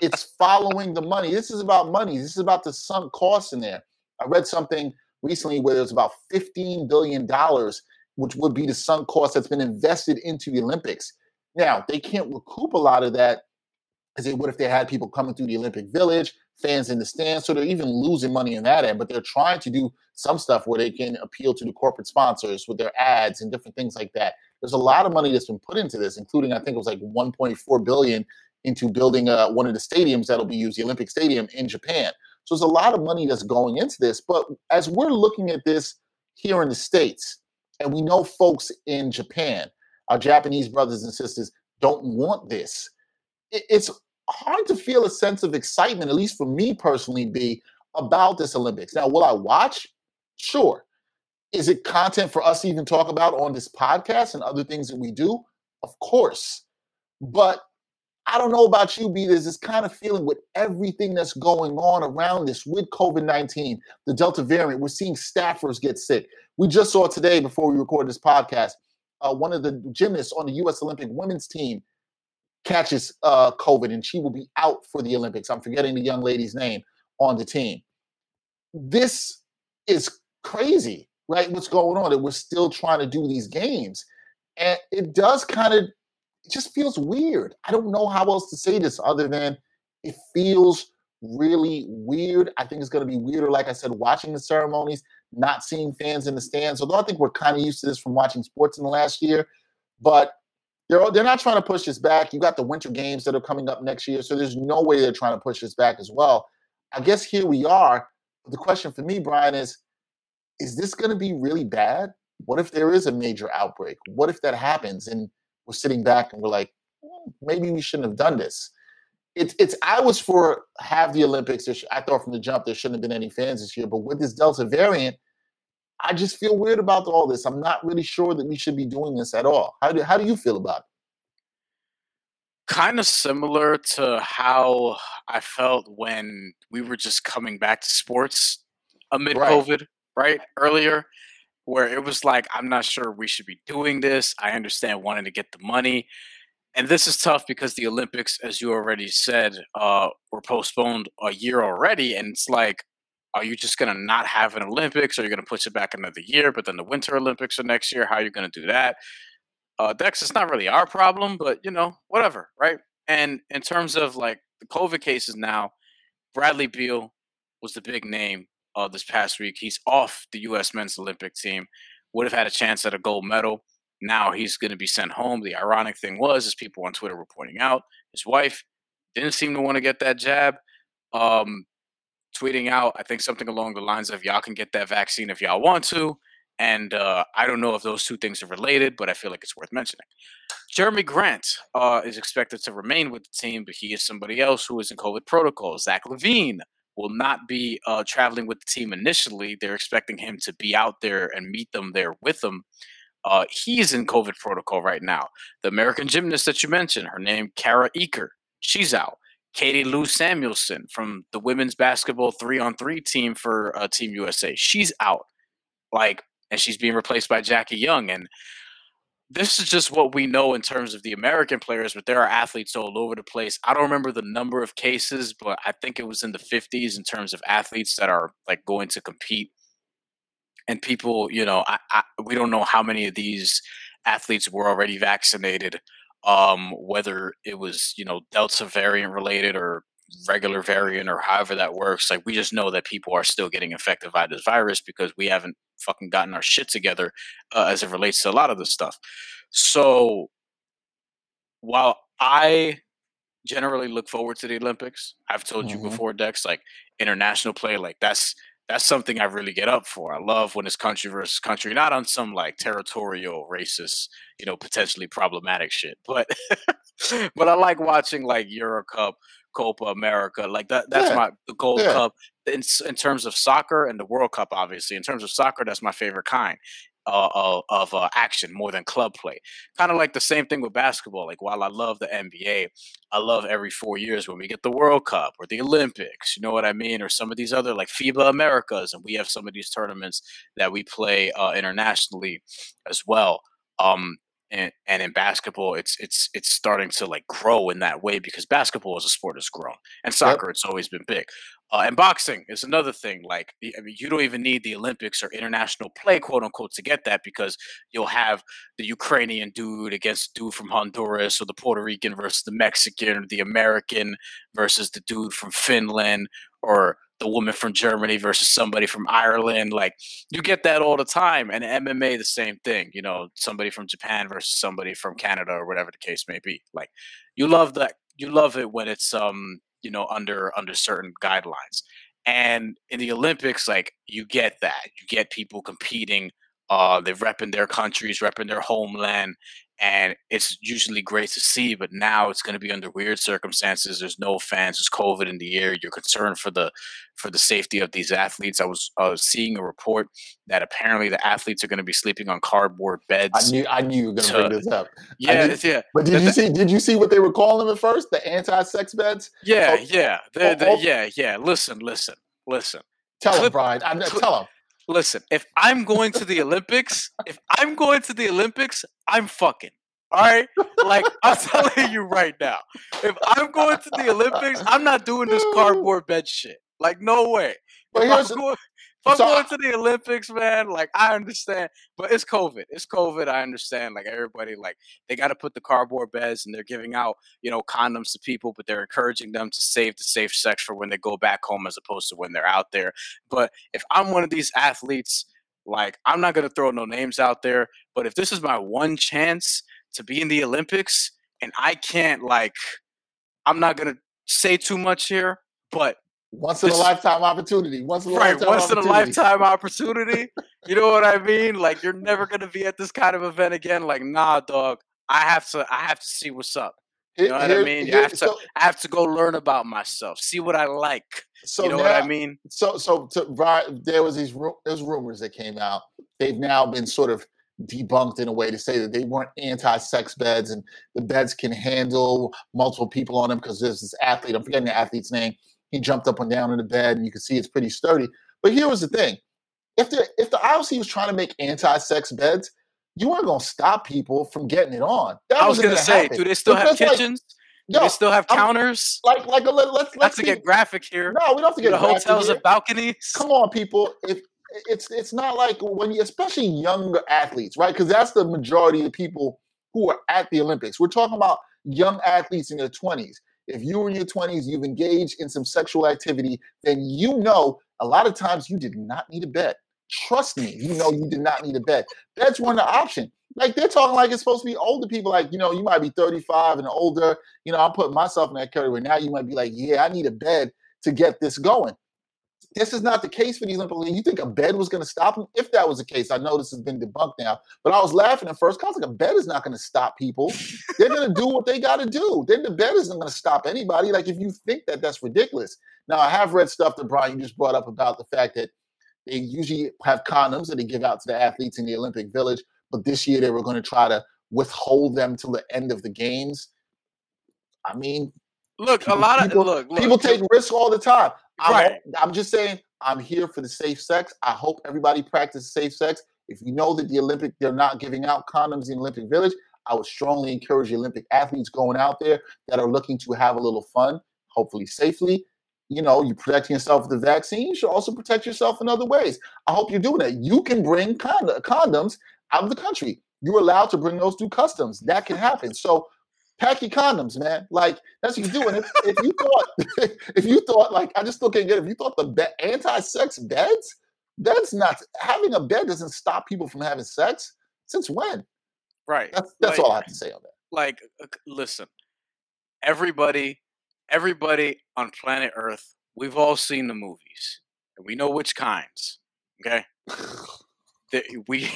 it's following the money. This is about money. This is about the sunk costs in there. I read something recently where there's about $15 billion, which would be the sunk cost that's been invested into the Olympics. Now, they can't recoup a lot of that as they would if they had people coming through the Olympic Village, fans in the stands. So they're even losing money in that end, but they're trying to do some stuff where they can appeal to the corporate sponsors with their ads and different things like that. There's a lot of money that's been put into this, including I think it was like 1.4 billion into building uh, one of the stadiums that'll be used, the Olympic Stadium in Japan. So there's a lot of money that's going into this. But as we're looking at this here in the States, and we know folks in Japan, our Japanese brothers and sisters don't want this. It's hard to feel a sense of excitement, at least for me personally, be about this Olympics. Now, will I watch? Sure. Is it content for us to even talk about on this podcast and other things that we do? Of course. But I don't know about you, B. There's this kind of feeling with everything that's going on around this with COVID 19, the Delta variant. We're seeing staffers get sick. We just saw today, before we recorded this podcast, uh, one of the gymnasts on the U.S. Olympic women's team catches uh, COVID and she will be out for the Olympics. I'm forgetting the young lady's name on the team. This is crazy, right? What's going on? That we're still trying to do these games. And it does kind of it just feels weird. I don't know how else to say this other than it feels really weird. I think it's going to be weirder, like I said, watching the ceremonies, not seeing fans in the stands. Although I think we're kind of used to this from watching sports in the last year, but they're they're not trying to push this back. You got the winter games that are coming up next year, so there's no way they're trying to push this back as well. I guess here we are. The question for me, Bryan, is: Is this going to be really bad? What if there is a major outbreak? What if that happens and we're sitting back and we're like, hmm, maybe we shouldn't have done this? It's it's. I was for have the Olympics. I thought from the jump there shouldn't have been any fans this year, but with this Delta variant, I just feel weird about all this. I'm not really sure that we should be doing this at all. How do how do you feel about it? Kind of similar to how I felt when we were just coming back to sports amid right. COVID, right? Earlier, where it was like, I'm not sure we should be doing this. I understand wanting to get the money. And this is tough because the Olympics, as you already said, uh, were postponed a year already. And it's like, are you just going to not have an Olympics are you going to push it back another year? But then the Winter Olympics are next year. How are you going to do that? Uh, Dex, it's not really our problem, but you know, whatever, right? And in terms of like the COVID cases now, Bradley Beal was the big name uh, this past week. He's off the U.S. men's Olympic team. Would have had a chance at a gold medal. Now he's going to be sent home. The ironic thing was, as people on Twitter were pointing out, his wife didn't seem to want to get that jab. Um, tweeting out, I think something along the lines of y'all can get that vaccine if y'all want to. And uh, I don't know if those two things are related, but I feel like it's worth mentioning. Jerami Grant uh, is expected to remain with the team, but he is somebody else who is in COVID protocol. Zach LaVine will not be uh, traveling with the team initially. They're expecting him to be out there and meet them there with them. Uh, he's in COVID protocol right now. The American gymnast that you mentioned, her name Kara Eaker, she's out. Katie Lou Samuelson from the women's basketball three on three team for uh, Team USA. She's out, like, and she's being replaced by Jackie Young. And this is just what we know in terms of the American players, but there are athletes all over the place. I don't remember the number of cases, but I think it was in the 50s in terms of athletes that are like going to compete. And people, you know, I, I, we don't know how many of these athletes were already vaccinated um, whether it was you know Delta variant related or regular variant or however that works. Like we just know that people are still getting infected by this virus because we haven't fucking gotten our shit together uh, as it relates to a lot of this stuff. So while I generally look forward to the Olympics, I've told mm-hmm. you before, Dex, like international play, like that's that's something I really get up for. I love when it's country versus country, not on some like territorial, racist, you know, potentially problematic shit, but but I like watching like Euro Cup, Copa America, like that. That's yeah. my the Gold yeah. Cup in in terms of soccer and the World Cup. Obviously, in terms of soccer, that's my favorite kind uh, of uh, action more than club play. Kind of like the same thing with basketball. Like while I love the NBA, I love every four years when we get the World Cup or the Olympics. You know what I mean? Or some of these other like FIBA Americas, and we have some of these tournaments that we play uh, internationally as well. Um, and, and in basketball, it's it's it's starting to like grow in that way because basketball as a sport has grown, and soccer yep. it's always been big. Uh, and boxing is another thing. Like, I mean, you don't even need the Olympics or international play, quote unquote, to get that because you'll have the Ukrainian dude against the dude from Honduras, or the Puerto Rican versus the Mexican, or the American versus the dude from Finland, or the woman from Germany versus somebody from Ireland. Like, you get that all the time. And MMA, the same thing. You know, somebody from Japan versus somebody from Canada, or whatever the case may be. Like, you love that. You love it when it's um you know under under certain guidelines. And in the olympics like you get that. You get people competing uh they're repping their countries repping their homeland and it's usually great to see but now it's going to be under weird circumstances there's no fans there's covid in the air you're concerned for the for the safety of these athletes. I was uh, seeing a report that apparently the athletes are going to be sleeping on cardboard beds i knew i knew you were going to bring this up. Yeah did, yeah. but did you see did you see what they were calling them at first the anti-sex beds? Yeah oh, yeah oh, oh, yeah yeah listen listen listen. Tell Clip, them Bryan I, tell them Listen, if I'm going to the Olympics, if I'm going to the Olympics, I'm fucking. All right? Like, I'm telling you right now. If I'm going to the Olympics, I'm not doing this cardboard bed shit. Like, no way. But I'm, going, I'm so, going to the Olympics, man, like I understand, but it's COVID. It's COVID. I understand. Like everybody, like they got to put the cardboard beds, and they're giving out, you know, condoms to people, but they're encouraging them to save the safe sex for when they go back home, as opposed to when they're out there. But if I'm one of these athletes, like I'm not gonna throw no names out there, but if this is my one chance to be in the Olympics, and I can't, like, I'm not gonna say too much here, but once in a lifetime opportunity. Once in a right, lifetime once in a lifetime opportunity. You know what I mean? Like you're never gonna be at this kind of event again. Like, nah, dog. I have to. I have to see what's up. You know what here, I mean? Here, I have to. So, I have to go learn about myself. See what I like. So you know now, what I mean? So, so to, there was these there's rumors that came out. They've now been sort of debunked in a way to say that they weren't anti-sex beds and the beds can handle multiple people on them because there's this athlete. I'm forgetting the athlete's name he jumped up and down in the bed, and you can see it's pretty sturdy. But here was the thing: if the if the IOC was trying to make anti-sex beds, you weren't going to stop people from getting it on. That I was going to say, happen. do they still because have kitchens? Like, do they still have counters? I'm, like, like, let, let's let's to get graphic here. No, we don't have to get the hotels here. and balconies. Come on, people. If it's it's not like when you, especially younger athletes, right? Because that's the majority of people who are at the Olympics. We're talking about young athletes in their twenties if you were in your 20s, you've engaged in some sexual activity, then you know a lot of times you did not need a bed. Trust me, you know you did not need a bed. That's one of the option. Like they're talking like it's supposed to be older people, like, you know, you might be 35 and older. You know, I'm putting myself in that category. Now you might be like, yeah, I need a bed to get this going. This is not the case for these Olympic You think a bed was going to stop them? If that was the case, I know this has been debunked now, but I was laughing at first. I was like, a bed is not going to stop people. They're going to do what they got to do. Then the bed isn't going to stop anybody. Like if you think that, that's ridiculous. Now I have read stuff that Bryan you just brought up about the fact that they usually have condoms that they give out to the athletes in the Olympic Village, but this year they were going to try to withhold them till the end of the games. I mean, look, a lot people, of look, look, people take risks all the time. Right. I'm, I'm just saying, I'm here for the safe sex. I hope everybody practices safe sex. If you know that the Olympic, they're not giving out condoms in Olympic Village, I would strongly encourage the Olympic athletes going out there that are looking to have a little fun, hopefully safely. You know, you protect yourself with the vaccine. You should also protect yourself in other ways. I hope you're doing that. You can bring cond- condoms out of the country. You're allowed to bring those through customs. That can happen. So pack your condoms, man. Like that's what you do. And if, if you thought, if you thought, like, I just still can't get it. If you thought the be- anti-sex beds, that's not having a bed doesn't stop people from having sex. Since when? Right. That's that's like, all I have to say on that. Like, uh, listen, everybody, everybody on planet Earth, we've all seen the movies, and we know which kinds. Okay. that we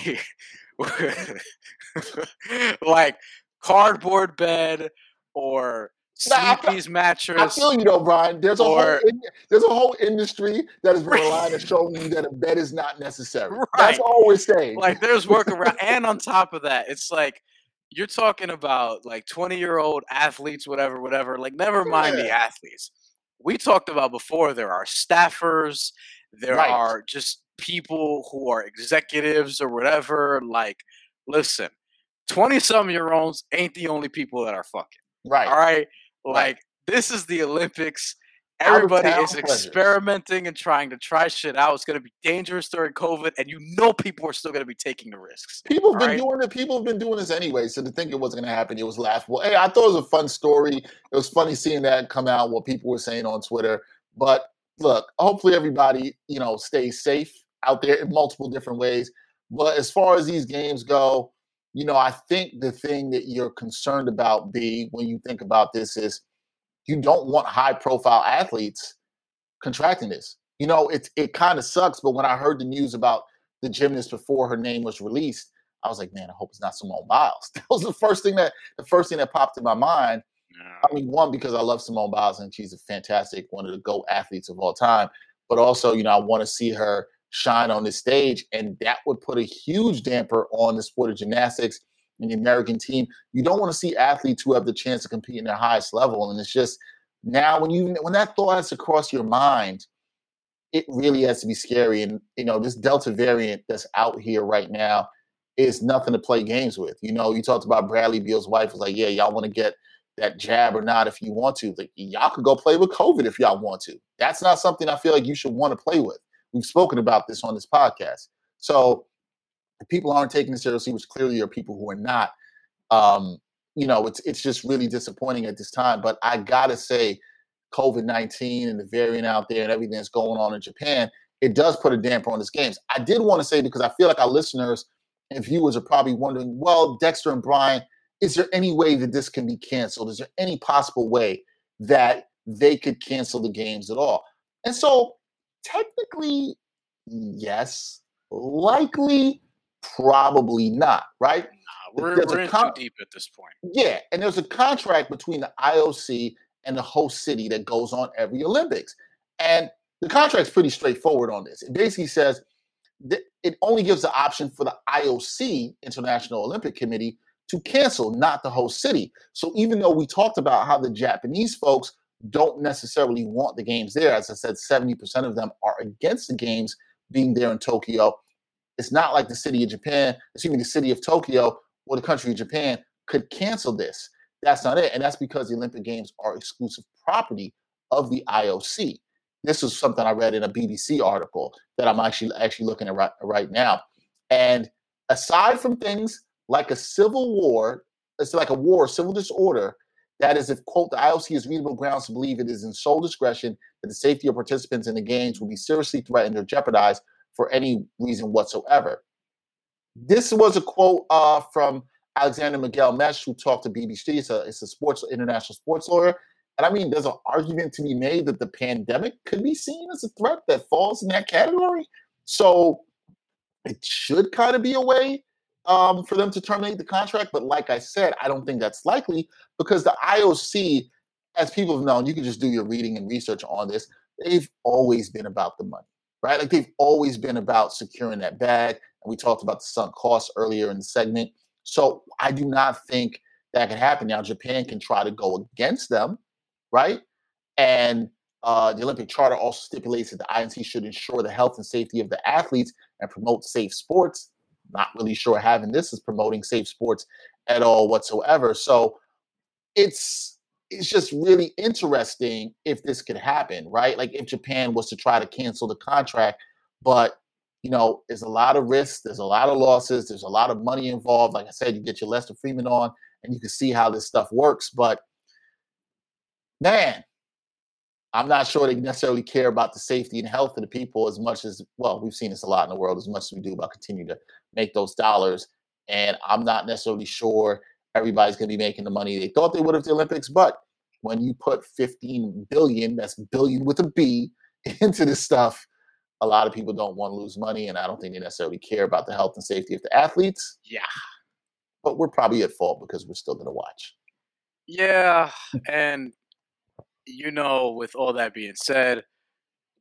like cardboard bed or Sleepy's mattress. I feel you though, Bryan. There's a or, whole there's a whole industry that is relying on showing you that a bed is not necessary. Right. That's all we're saying. Like there's workaround, and on top of that, it's like you're talking about like 20 year old athletes, whatever, whatever. Like never mind yeah. the athletes. We talked about before. There are staffers. There right. are just people who are executives or whatever. Like, listen, 20 some year olds ain't the only people that are fucking. Right. All right. Like, right. this is the Olympics. Everybody is experimenting and trying to try shit out. It's going to be dangerous during COVID, and you know people are still going to be taking the risks. People have been right? doing it. People have been doing this anyway. So to think it wasn't going to happen, it was laughable. Hey, I thought it was a fun story. It was funny seeing that come out. What people were saying on Twitter. But look, hopefully everybody you know stays safe out there in multiple different ways. But as far as these games go, you know, I think the thing that you're concerned about, B, when you think about this is you don't want high profile athletes contracting this. You know, it it kind of sucks, but when I heard the news about the gymnast before her name was released, I was like, man, I hope it's not Simone Biles. That was the first thing that the first thing that popped in my mind. I mean, one because I love Simone Biles and she's a fantastic one of the GOAT athletes of all time, but also, you know, I want to see her shine on this stage. And that would put a huge damper on the sport of gymnastics and the American team. You don't want to see athletes who have the chance to compete in their highest level. And it's just now when you when that thought has to cross your mind, it really has to be scary. And you know, this Delta variant that's out here right now is nothing to play games with. You know, you talked about Bradley Beal's wife was like, Yeah, y'all want to get that jab or not if you want to. Like y'all could go play with COVID if y'all want to. That's not something I feel like you should want to play with. We've spoken about this on this podcast. So people aren't taking it seriously, which clearly are people who are not, um, you know, it's it's just really disappointing at this time. But I gotta say, COVID nineteen and the variant out there and everything that's going on in Japan, it does put a damper on these games. I did want to say because I feel like our listeners and viewers are probably wondering, well, Dexter and Bryan, is there any way that this can be canceled? Is there any possible way that they could cancel the games at all? And so technically, yes. Likely, probably not, right? Nah, we're, we're in con- too deep at this point. Yeah, and there's a contract between the IOC and the host city that goes on every Olympics. And the contract's pretty straightforward on this. It basically says that it only gives the option for the IOC, International Olympic Committee, to cancel, not the host city. So even though we talked about how the Japanese folks don't necessarily want the games there. As I said, 70% of them are against the games being there in Tokyo. It's not like the city of Japan, excuse me, the city of Tokyo or the country of Japan could cancel this. That's not it. And that's because the Olympic Games are exclusive property of the IOC. This is something I read in a BBC article that I'm actually actually looking at right, right now. And aside from things like a civil war, it's like a war, civil disorder, that is, if, quote, the IOC has reasonable grounds to believe it is in sole discretion that the safety of participants in the games will be seriously threatened or jeopardized for any reason whatsoever. This was a quote uh, from Alexander Miguel Mesh, who talked to BBC. It's a, it's a sports international sports lawyer. And I mean, there's an argument to be made that the pandemic could be seen as a threat that falls in that category. So it should kind of be a way um, for them to terminate the contract. But like I said, I don't think that's likely because the IOC, as people have known, you can just do your reading and research on this. They've always been about the money, right? Like they've always been about securing that bag. And we talked about the sunk costs earlier in the segment. So I do not think that can happen. Now, Japan can try to go against them, right? And uh, the Olympic Charter also stipulates that the IOC should ensure the health and safety of the athletes and promote safe sports not really sure having this is promoting safe sports at all whatsoever. So it's it's just really interesting if this could happen, right? Like if Japan was to try to cancel the contract, but you know, there's a lot of risks, there's a lot of losses, there's a lot of money involved. Like I said, you get your Lester Freamon on and you can see how this stuff works. But man, I'm not sure they necessarily care about the safety and health of the people as much as well. We've seen this a lot in the world, as much as we do about continuing to make those dollars. And I'm not necessarily sure everybody's going to be making the money they thought they would at the Olympics. But when you put 15 billion, that's billion with a B, into this stuff, a lot of people don't want to lose money, and I don't think they necessarily care about the health and safety of the athletes. Yeah. But we're probably at fault because we're still going to watch. Yeah, and you know, with all that being said,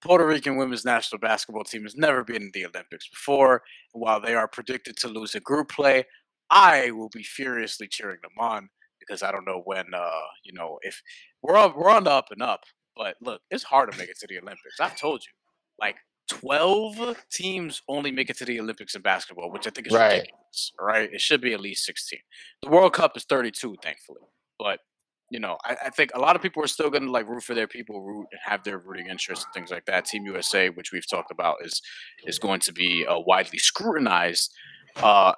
Puerto Rican women's national basketball team has never been in the Olympics before. And while they are predicted to lose a group play, I will be furiously cheering them on because I don't know when, uh, you know, if we're on, we're on the up and up. But look, it's hard to make it to the Olympics. I've told you, like 12 teams only make it to the Olympics in basketball, which I think is Right. ridiculous. Right? It should be at least 16. The World Cup is 32, thankfully. But you know, I, I think a lot of people are still going to like root for their people, root and have their rooting interests and things like that. Team USA, which we've talked about, is is going to be uh, widely scrutinized. Uh,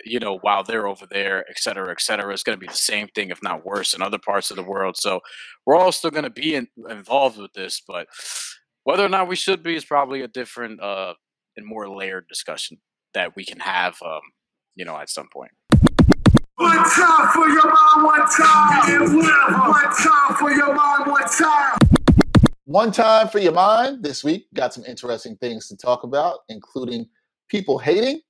you know, while they're over there, et cetera, et cetera, it's going to be the same thing, if not worse, in other parts of the world. So we're all still going to be in, involved with this, but whether or not we should be is probably a different uh, and more layered discussion that we can have, um, you know, at some point. One time for your mind, one time. One time for your mind, one time. One time for your mind this week. Got some interesting things to talk about, including people hating,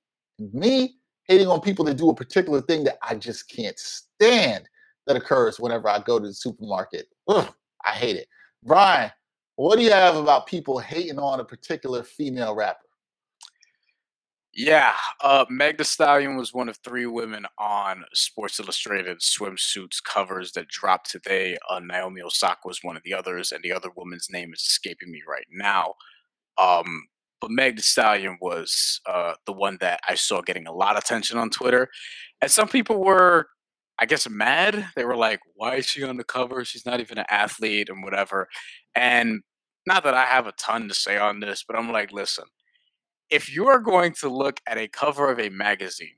me hating on people that do a particular thing that I just can't stand that occurs whenever I go to the supermarket. Ugh, I hate it. Bryan, what do you have about people hating on a particular female rapper? Yeah, uh, Meg Thee Stallion was one of three women on Sports Illustrated swimsuits covers that dropped today. Uh, Naomi Osaka was one of the others, and the other woman's name is escaping me right now. Um, but Meg Thee Stallion was uh, the one that I saw getting a lot of attention on Twitter, and some people were, I guess, mad. They were like, "Why is she on the cover? She's not even an athlete and whatever." And not that I have a ton to say on this, but I'm like, listen if you are going to look at a cover of a magazine,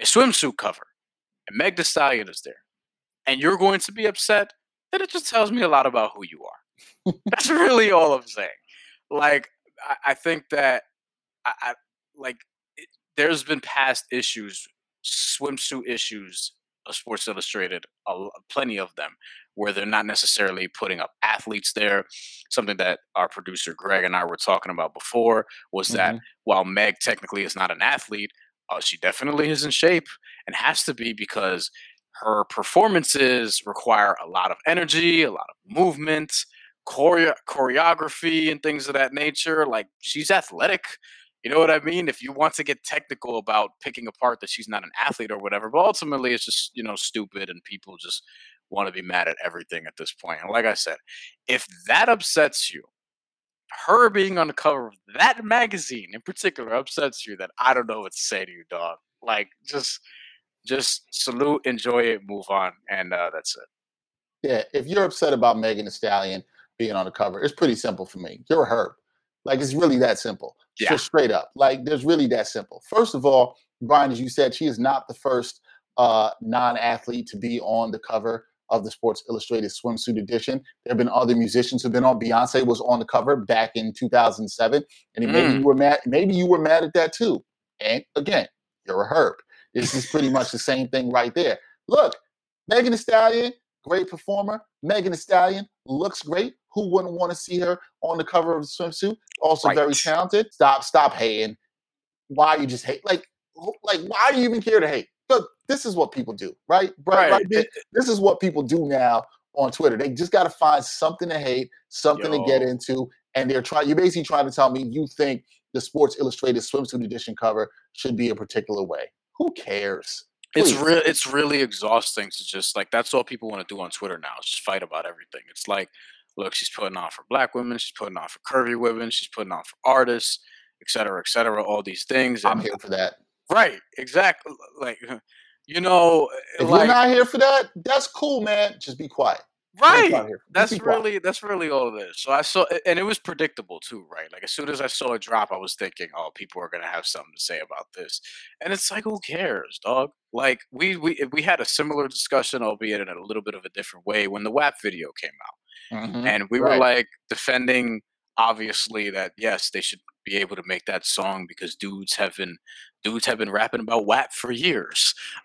a swimsuit cover, and Meg Thee Stallion is there, and you're going to be upset, then it just tells me a lot about who you are. That's really all I'm saying. Like, I, I think that I, I like it, there's been past issues, swimsuit issues of Sports Illustrated, a plenty of them, where they're not necessarily putting up athletes there. Something that our producer Greg and I were talking about before was that Mhm. while Meg technically is not an athlete, uh, she definitely is in shape and has to be because her performances require a lot of energy, a lot of movement, choreo- choreography, and things of that nature. Like she's athletic. You know what I mean? If you want to get technical about picking apart that she's not an athlete or whatever, but ultimately it's just, you know, stupid and people just want to be mad at everything at this point. And like I said, if that upsets you, her being on the cover of that magazine in particular upsets you, then I don't know what to say to you, dog. Like just just salute, enjoy it, move on, and uh, that's it. Yeah, if you're upset about Megan Thee Stallion being on the cover, it's pretty simple for me. You're a herb. Like it's really that simple. Yeah. Just straight up. Like there's really that simple. First of all, Bryan, as you said, she is not the first uh, non-athlete to be on the cover of the Sports Illustrated swimsuit edition. There have been other musicians who've been on. Beyonce was on the cover back in 2007, and maybe Mm. you were mad. Maybe you were mad at that too. And again, you're a herb. This is pretty much the same thing right there. Look, Megan Thee Stallion, great performer. Megan Thee Stallion looks great. Who wouldn't want to see her on the cover of the swimsuit? Also very talented. Stop, stop hating. Why you just hate? Like, like why do you even care to hate? Look, this is what people do, right? Right, Right. right, eh, This is what people do now on Twitter. They just got to find something to hate, something to get into, and they're trying. You're basically trying to tell me you think the Sports Illustrated swimsuit edition cover should be a particular way. Who cares? It's real. It's really exhausting to just like that's all people want to do on Twitter now. Is just fight about everything. It's like, look, she's putting on for black women. She's putting on for curvy women. She's putting on for artists, et cetera, et cetera. All these things. I'm here for that. right, exactly. Like, uh, you know, uh, If like you're not here for that, that's cool, man. Just be quiet. Right. That's Be quiet. really that's really all it is. So I saw, and it was predictable too, right? Like as soon as I saw it drop, I was thinking, oh, people are gonna have something to say about this, and it's like, who cares, dog? Like we we we had a similar discussion, albeit in a little bit of a different way, when the WAP video came out, Mhm. and we were like defending, obviously, that yes, they should be able to make that song because dudes have been dudes have been rapping about WAP for years.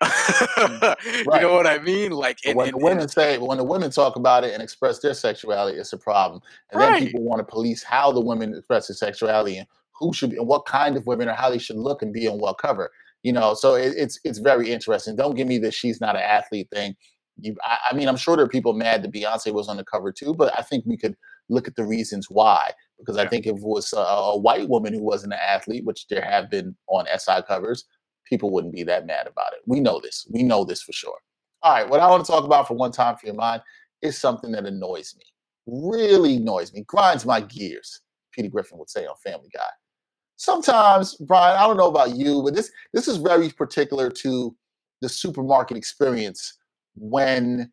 You know what I mean? Like, and, when and- the women say, when the women talk about it and express their sexuality, it's a problem. And then people want to police how the women express their sexuality and who should be, and what kind of women or how they should look and be on what cover. You know, so it, it's it's very interesting. Don't give me the she's not an athlete thing. You, I, I mean, I'm sure there are people mad that Beyonce was on the cover too, but I think we could look at the reasons why. Because I think if it was a, a white woman who wasn't an athlete, which there have been on SI covers, people wouldn't be that mad about it. We know this. We know this for sure. All right, what I want to talk about for one time for your mind is something that annoys me, really annoys me, grinds my gears. Peter Griffin would say on Family Guy. Sometimes, Bryan, I don't know about you, but this this is very particular to the supermarket experience when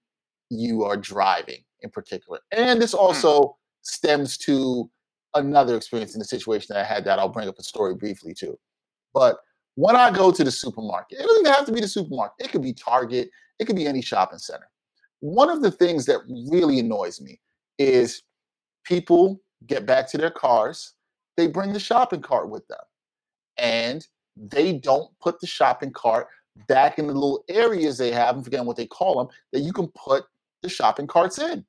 you are driving, in particular, and this hmm. also stems to another experience in the situation that I had that I'll bring up a story briefly too. But when I go to the supermarket, it doesn't even have to be the supermarket. It could be Target. It could be any shopping center. One of the things that really annoys me is people get back to their cars, they bring the shopping cart with them, and they don't put the shopping cart back in the little areas they have, I'm forgetting what they call them, that you can put the shopping carts in.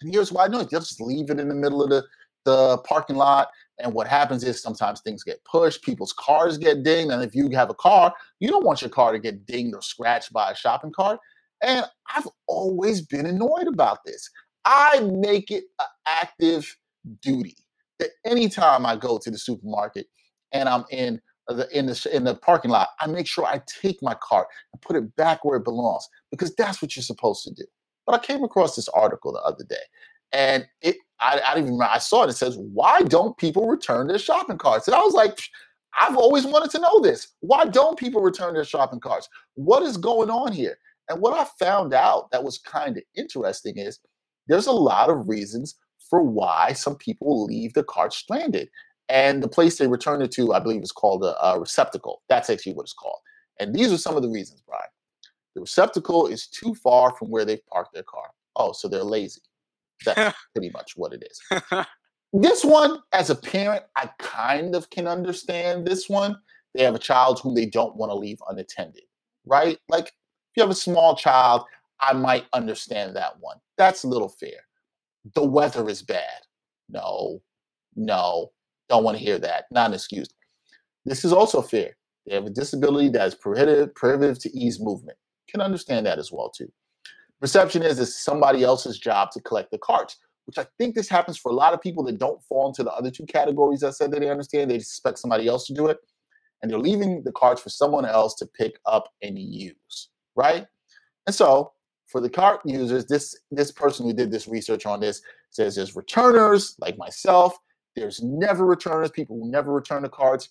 And here's why I know. They'll just leave it in the middle of the, the parking lot. And what happens is sometimes things get pushed, people's cars get dinged. And if you have a car, you don't want your car to get dinged or scratched by a shopping cart. And I've always been annoyed about this. I make it an active duty that anytime I go to the supermarket and I'm in in the in the parking lot, I make sure I take my cart and put it back where it belongs because that's what you're supposed to do. But I came across this article the other day, and it I, I didn't even I saw it. It says, "Why don't people return their shopping carts?" And I was like, I've always wanted to know this. Why don't people return their shopping carts? What is going on here? And what I found out that was kind of interesting is there's a lot of reasons for why some people leave the cart stranded. And the place they return it to, I believe, is called a, a receptacle. That's actually what it's called. And these are some of the reasons, Bryan. The receptacle is too far from where they've parked their car. Oh, so they're lazy. That's pretty much what it is. This one, as a parent, I kind of can understand this one. They have a child whom they don't want to leave unattended, right? Like, if you have a small child, I might understand that one. That's a little fair. The weather is bad. No, no, don't want to hear that. Not an excuse. This is also fair. They have a disability that is prohibitive, prohibitive to ease movement. Can understand that as well too. Perception is it's somebody else's job to collect the carts, which I think this happens for a lot of people that don't fall into the other two categories I said that they understand. They expect somebody else to do it, and they're leaving the carts for someone else to pick up and use, right? And so for the cart users, this this person who did this research on this says there's returners like myself. There's never returners, people who never return the cards.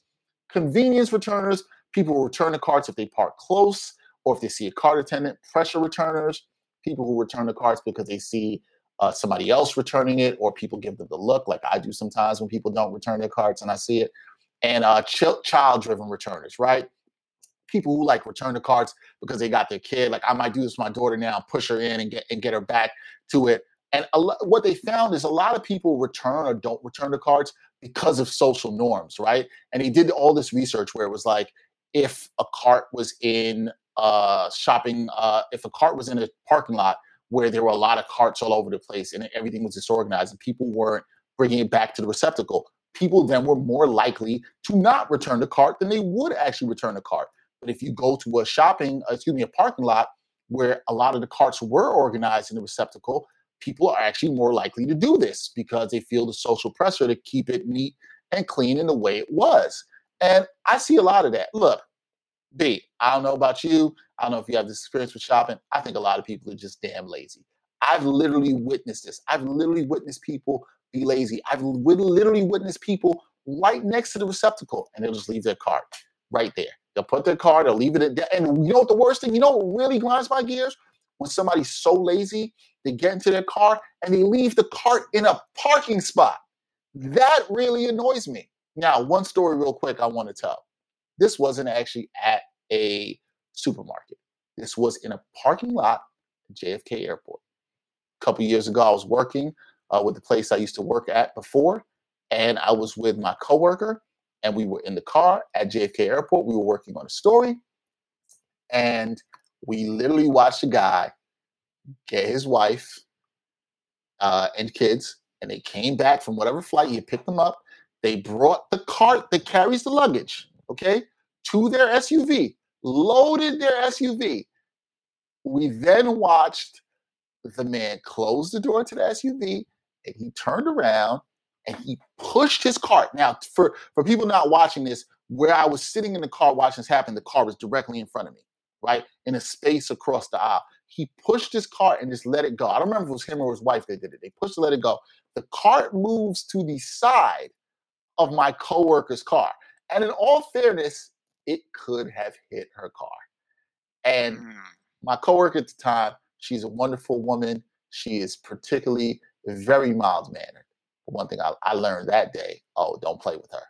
Convenience returners, people who return the cards if they park close or if they see a card attendant. Pressure returners, people who return the cards because they see uh, somebody else returning it or people give them the look like I do sometimes when people don't return their cards and I see it. And uh, ch- child driven returners, right? People who like return the cards because they got their kid. Like I might do this with my daughter now, push her in and get and get her back to it. And what they found is a lot of people return or don't return the cards because of social norms, right? And he did all this research where it was like, if a cart was in uh shopping, uh, if a cart was in a parking lot where there were a lot of carts all over the place and everything was disorganized and people weren't bringing it back to the receptacle, people then were more likely to not return the cart than they would actually return the cart. But if you go to a shopping, excuse me, a parking lot where a lot of the carts were organized in the receptacle, people are actually more likely to do this because they feel the social pressure to keep it neat and clean in the way it was. And I see a lot of that. Look, B, I don't know about you. I don't know if you have this experience with shopping. I think a lot of people are just damn lazy. I've literally witnessed this. I've literally witnessed people be lazy. I've literally witnessed people right next to the receptacle and they'll just leave their cart right there. They'll put their card, they'll leave it at that. And you know what the worst thing, you know what really grinds my gears? When somebody's so lazy, they get into their car and they leave the cart in a parking spot. That really annoys me. Now, one story, real quick, I want to tell. This wasn't actually at a supermarket. This was in a parking lot at JFK Airport. A couple years ago, I was working uh, with the place I used to work at before, and I was with my coworker, and we were in the car at JFK Airport. We were working on a story, and we literally watched a guy get his wife uh, and kids, and they came back from whatever flight he picked them up. They brought the cart that carries the luggage, okay, to their SUV, loaded their SUV. We then watched the man close the door to the SUV and he turned around and he pushed his cart. Now, for, for people not watching this, where I was sitting in the car watching this happen, the car was directly in front of me, right? In a space across the aisle. He pushed his cart and just let it go. I don't remember if it was him or his wife that did it. They pushed to let it go. The cart moves to the side of my coworker's car. And in all fairness, it could have hit her car. And Mm. my coworker at the time, she's a wonderful woman. She is particularly very mild mannered. One thing I, I learned that day oh, don't play with her.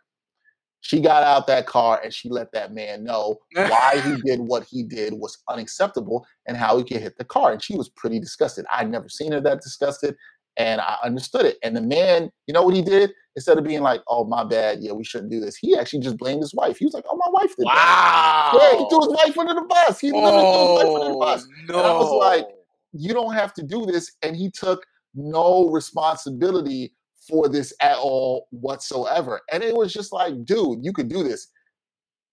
She got out that car and she let that man know why he did what he did was unacceptable and how he could hit the car. And she was pretty disgusted. I'd never seen her that disgusted and I understood it. And the man, you know what he did? Instead of being like, oh, my bad, yeah, we shouldn't do this, he actually just blamed his wife. He was like, oh, my wife did that. Wow. Yeah, he threw his wife under the bus. He literally threw his wife under the Oh, bus. no. I was like, you don't have to do this. And he took no responsibility for this at all whatsoever. And it was just like, dude, you could do this.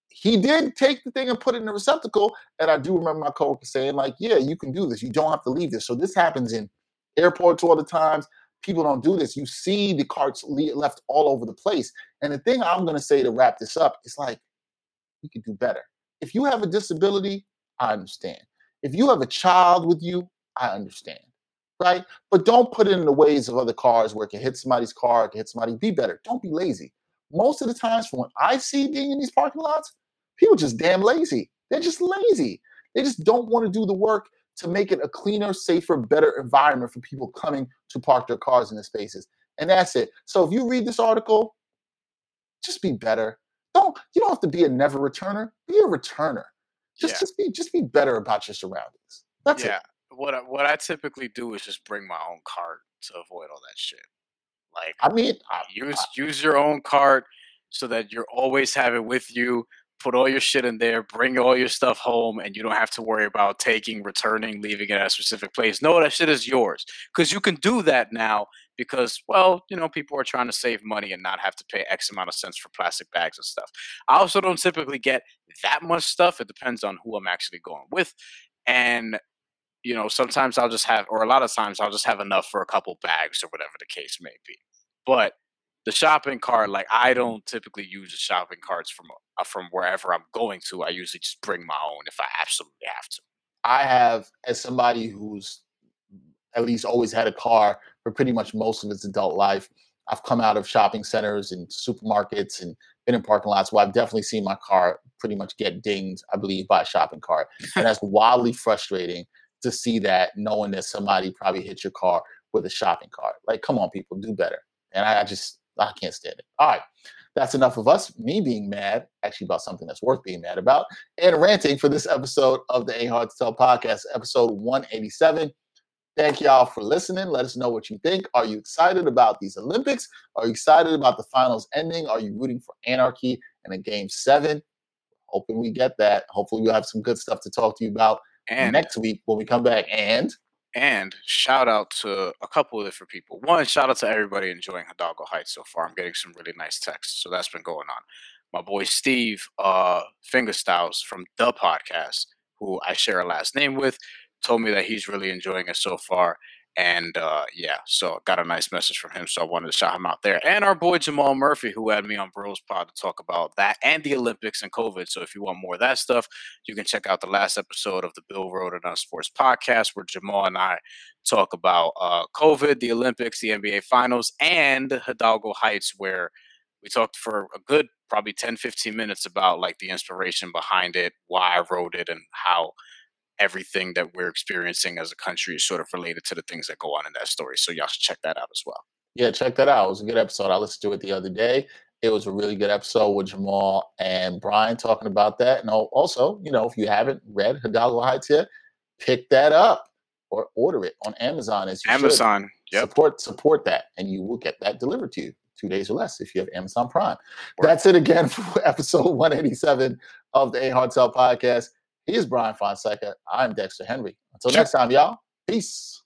He did take the thing and put it in the receptacle. And I do remember my coworker saying, like, yeah, you can do this. You don't have to leave this. So this happens in airports all the times. People don't do this. You see the carts left all over the place. And the thing I'm going to say to wrap this up is like, you can do better. If you have a disability, I understand. If you have a child with you, I understand. Right? But don't put it in the ways of other cars where it can hit somebody's car, it can hit somebody. Be better. Don't be lazy. Most of the times, from what I see being in these parking lots, people just damn lazy. They're just lazy. They just don't want to do the work to make it a cleaner, safer, better environment for people coming to park their cars in the spaces. And that's it. So if you read this article, just be better. Don't you don't have to be a never returner. Be a returner. Just Yeah. just be just be better about your surroundings. That's yeah. it. What I, what I typically do is just bring my own cart to avoid all that shit. Like I mean, I, use use your own cart so that you're always have it with you. Put all your shit in there, bring all your stuff home, and you don't have to worry about taking, returning, leaving it at a specific place. No, that shit is yours. Because you can do that now because, well, you know, people are trying to save money and not have to pay X amount of cents for plastic bags and stuff. I also don't typically get that much stuff. It depends on who I'm actually going with. And you know, sometimes I'll just have, or a lot of times I'll just have enough for a couple bags or whatever the case may be. But the shopping cart, like I don't typically use the shopping carts from uh, from wherever I'm going to. I usually just bring my own if I absolutely have to. I have as somebody who's at least always had a car for pretty much most of its adult life. I've come out of shopping centers and supermarkets and been in parking lots where I've definitely seen my car pretty much get dinged, I believe, by a shopping cart. And that's wildly frustrating to see that knowing that somebody probably hit your car with a shopping cart. Like, come on, people, do better. And I, I just, I can't stand it. All right. That's enough of us, me being mad, actually about something that's worth being mad about, and ranting for this episode of the Ain't Hard to Tell podcast, episode 187. Thank y'all for listening. Let us know what you think. Are you excited about these Olympics? Are you excited about the finals ending? Are you rooting for anarchy in a game seven? Hoping we get that. Hopefully, we'll have some good stuff to talk to you about And next week when we come back. And and shout out to a couple of different people. One, shout out to everybody enjoying Hidalgo Heights so far. I'm getting some really nice texts, so that's been going on. My boy Steve uh, Fingerstyles from the podcast, who I share a last name with, told me that he's really enjoying it so far. And uh, yeah, so got a nice message from him, so I wanted to shout him out there. And our boy Jamal Murphy, who had me on Bros Pod to talk about that and the Olympics and COVID. So if you want more of that stuff, you can check out the last episode of the Bill Rhoden on Sports podcast, where Jamal and I talk about uh, COVID, the Olympics, the NBA Finals, and Hidalgo Heights, where we talked for a good probably 10, 15 minutes about like the inspiration behind it, why I wrote it, and how everything that we're experiencing as a country is sort of related to the things that go on in that story. So y'all should check that out as well. Yeah, check that out. It was a good episode. I listened to it the other day. It was a really good episode with Jamal and Bryan talking about that. And also, you know, if you haven't read Hidalgo Heights yet, pick that up or order it on Amazon. As you Amazon, should. yep. support support that, and you will get that delivered to you two days or less if you have Amazon Prime. That's it again for episode 187 of the A Hard Sell podcast. He is Bryan Fonseca. I'm Dexter Henry. Until next time, y'all. Peace.